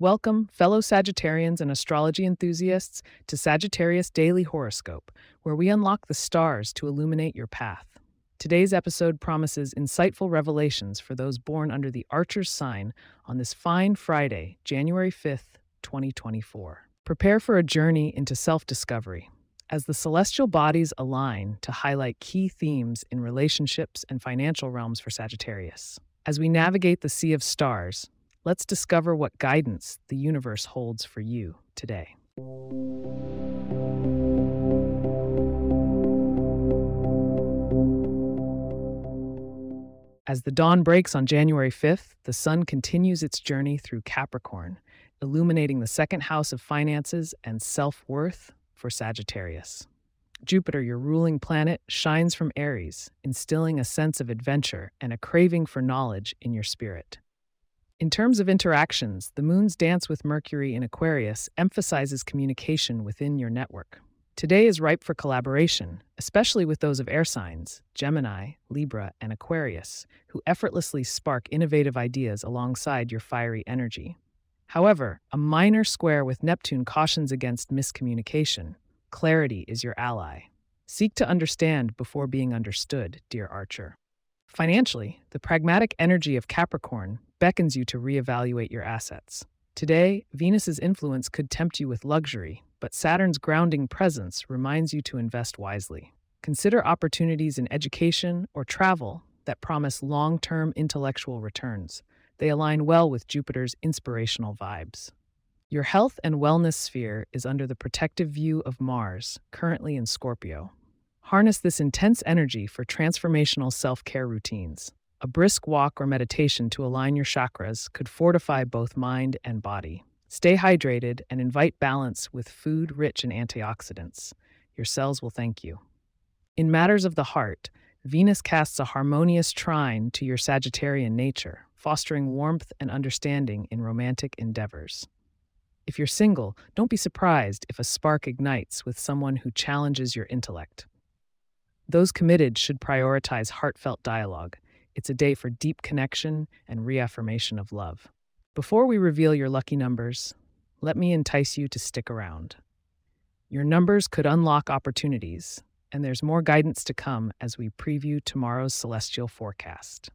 Welcome, fellow Sagittarians and astrology enthusiasts, to Sagittarius Daily Horoscope, where we unlock the stars to illuminate your path. Today's episode promises insightful revelations for those born under the Archer's sign on this fine Friday, January 5th, 2024. Prepare for a journey into self discovery as the celestial bodies align to highlight key themes in relationships and financial realms for Sagittarius. As we navigate the sea of stars, let's discover what guidance the universe holds for you today. As the dawn breaks on January 5th, the sun continues its journey through Capricorn, illuminating the second house of finances and self worth for Sagittarius. Jupiter, your ruling planet, shines from Aries, instilling a sense of adventure and a craving for knowledge in your spirit. In terms of interactions, the moon's dance with Mercury in Aquarius emphasizes communication within your network. Today is ripe for collaboration, especially with those of air signs, Gemini, Libra, and Aquarius, who effortlessly spark innovative ideas alongside your fiery energy. However, a minor square with Neptune cautions against miscommunication. Clarity is your ally. Seek to understand before being understood, dear Archer. Financially, the pragmatic energy of Capricorn beckons you to reevaluate your assets. Today, Venus's influence could tempt you with luxury, but Saturn's grounding presence reminds you to invest wisely. Consider opportunities in education or travel that promise long term intellectual returns. They align well with Jupiter's inspirational vibes. Your health and wellness sphere is under the protective view of Mars, currently in Scorpio. Harness this intense energy for transformational self care routines. A brisk walk or meditation to align your chakras could fortify both mind and body. Stay hydrated and invite balance with food rich in antioxidants. Your cells will thank you. In matters of the heart, Venus casts a harmonious trine to your Sagittarian nature, fostering warmth and understanding in romantic endeavors. If you're single, don't be surprised if a spark ignites with someone who challenges your intellect. Those committed should prioritize heartfelt dialogue. It's a day for deep connection and reaffirmation of love. Before we reveal your lucky numbers, let me entice you to stick around. Your numbers could unlock opportunities, and there's more guidance to come as we preview tomorrow's celestial forecast.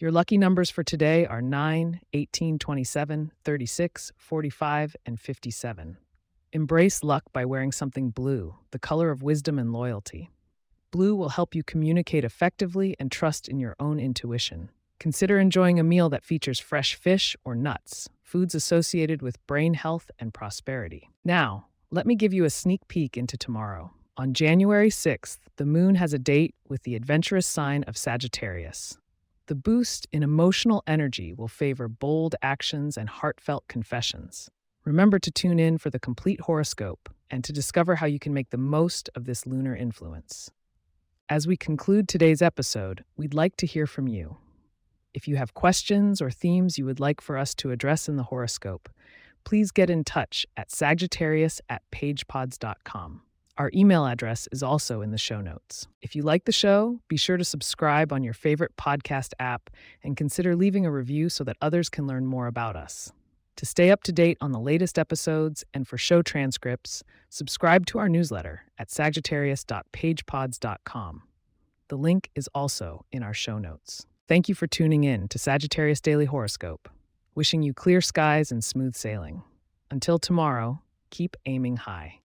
Your lucky numbers for today are 9, 18, 27, 36, 45, and 57. Embrace luck by wearing something blue, the color of wisdom and loyalty. Blue will help you communicate effectively and trust in your own intuition. Consider enjoying a meal that features fresh fish or nuts, foods associated with brain health and prosperity. Now, let me give you a sneak peek into tomorrow. On January 6th, the moon has a date with the adventurous sign of Sagittarius. The boost in emotional energy will favor bold actions and heartfelt confessions. Remember to tune in for the complete horoscope and to discover how you can make the most of this lunar influence. As we conclude today's episode, we'd like to hear from you. If you have questions or themes you would like for us to address in the horoscope, please get in touch at sagittarius at pagepods.com. Our email address is also in the show notes. If you like the show, be sure to subscribe on your favorite podcast app and consider leaving a review so that others can learn more about us. To stay up to date on the latest episodes and for show transcripts, subscribe to our newsletter at sagittarius.pagepods.com. The link is also in our show notes. Thank you for tuning in to Sagittarius Daily Horoscope. Wishing you clear skies and smooth sailing. Until tomorrow, keep aiming high.